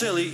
silly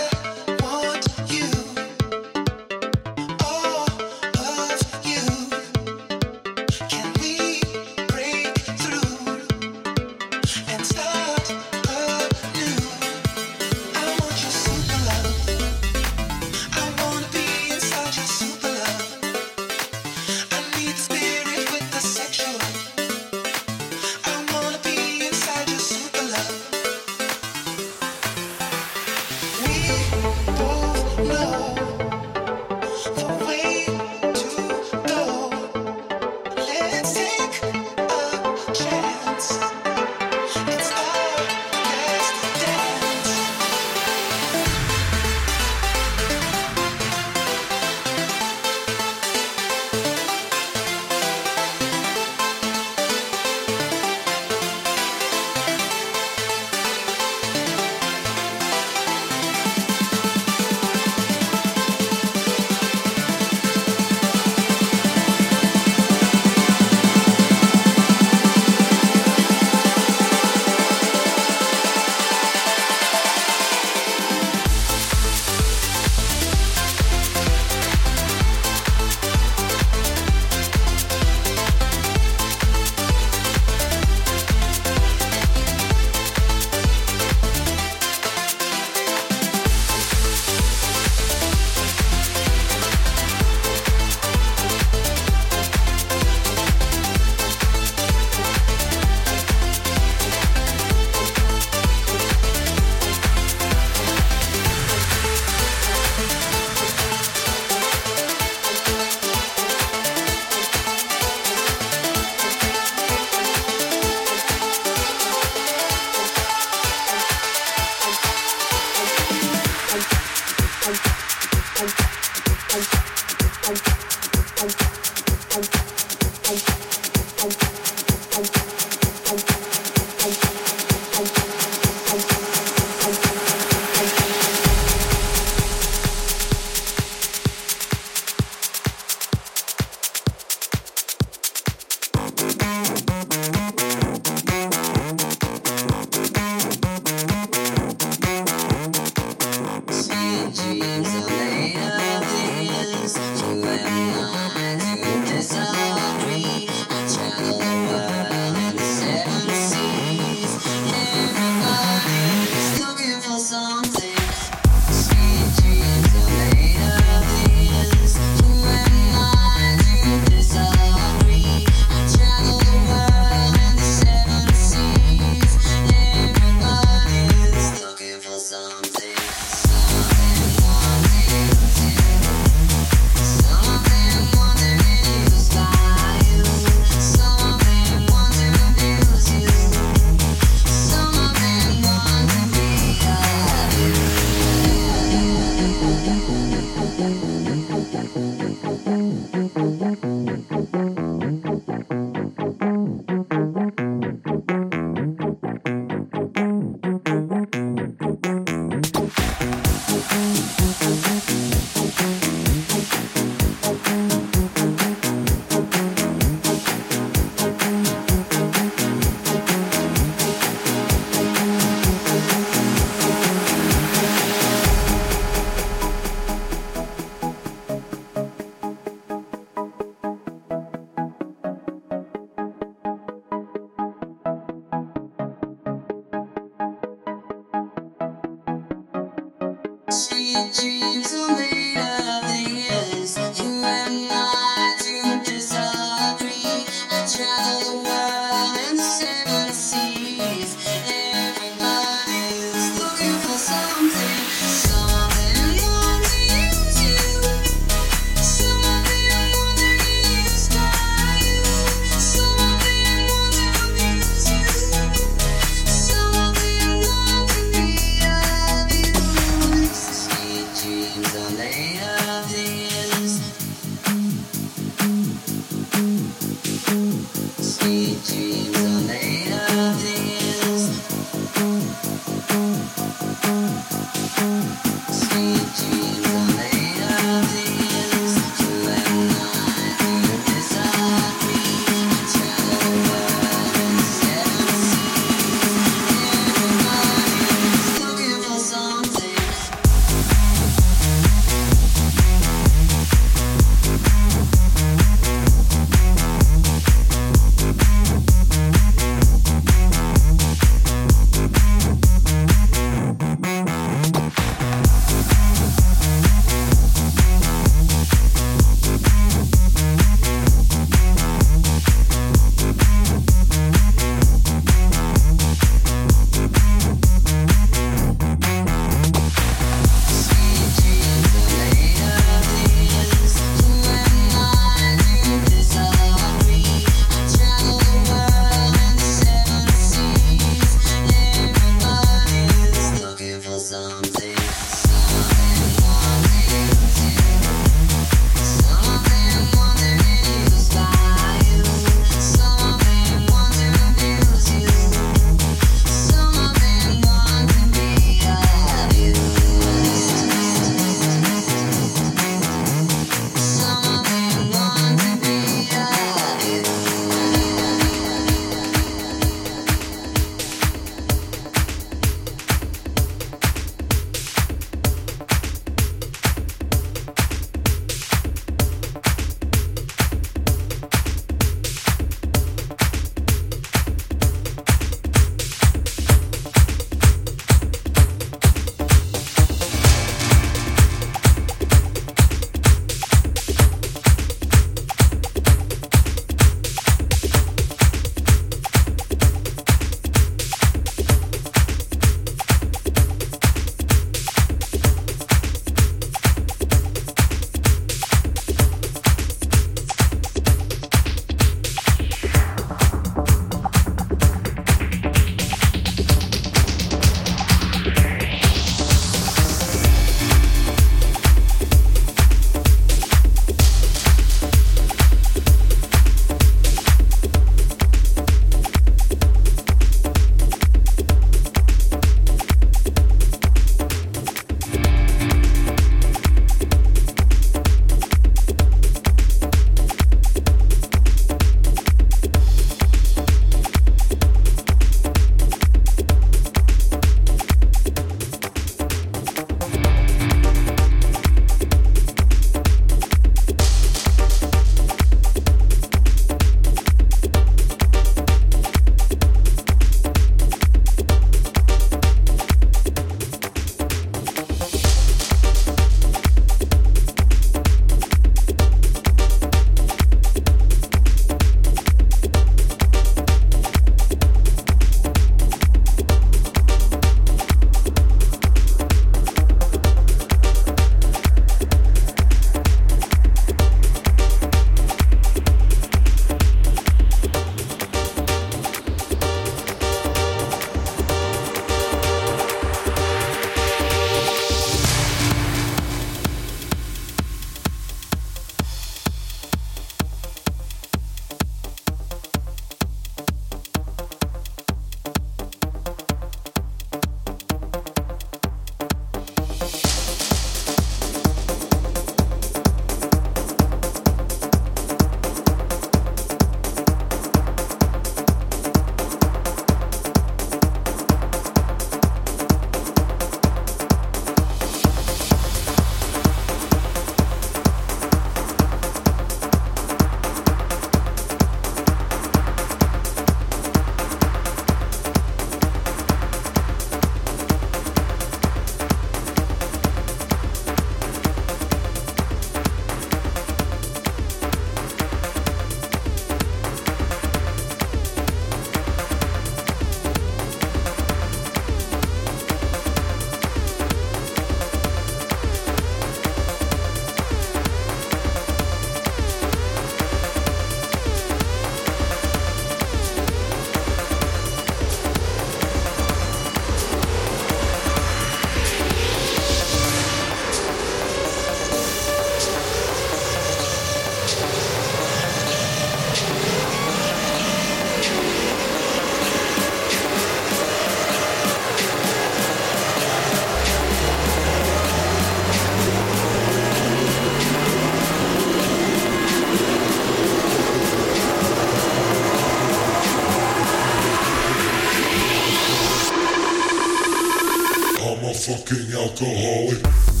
fucking alcoholic.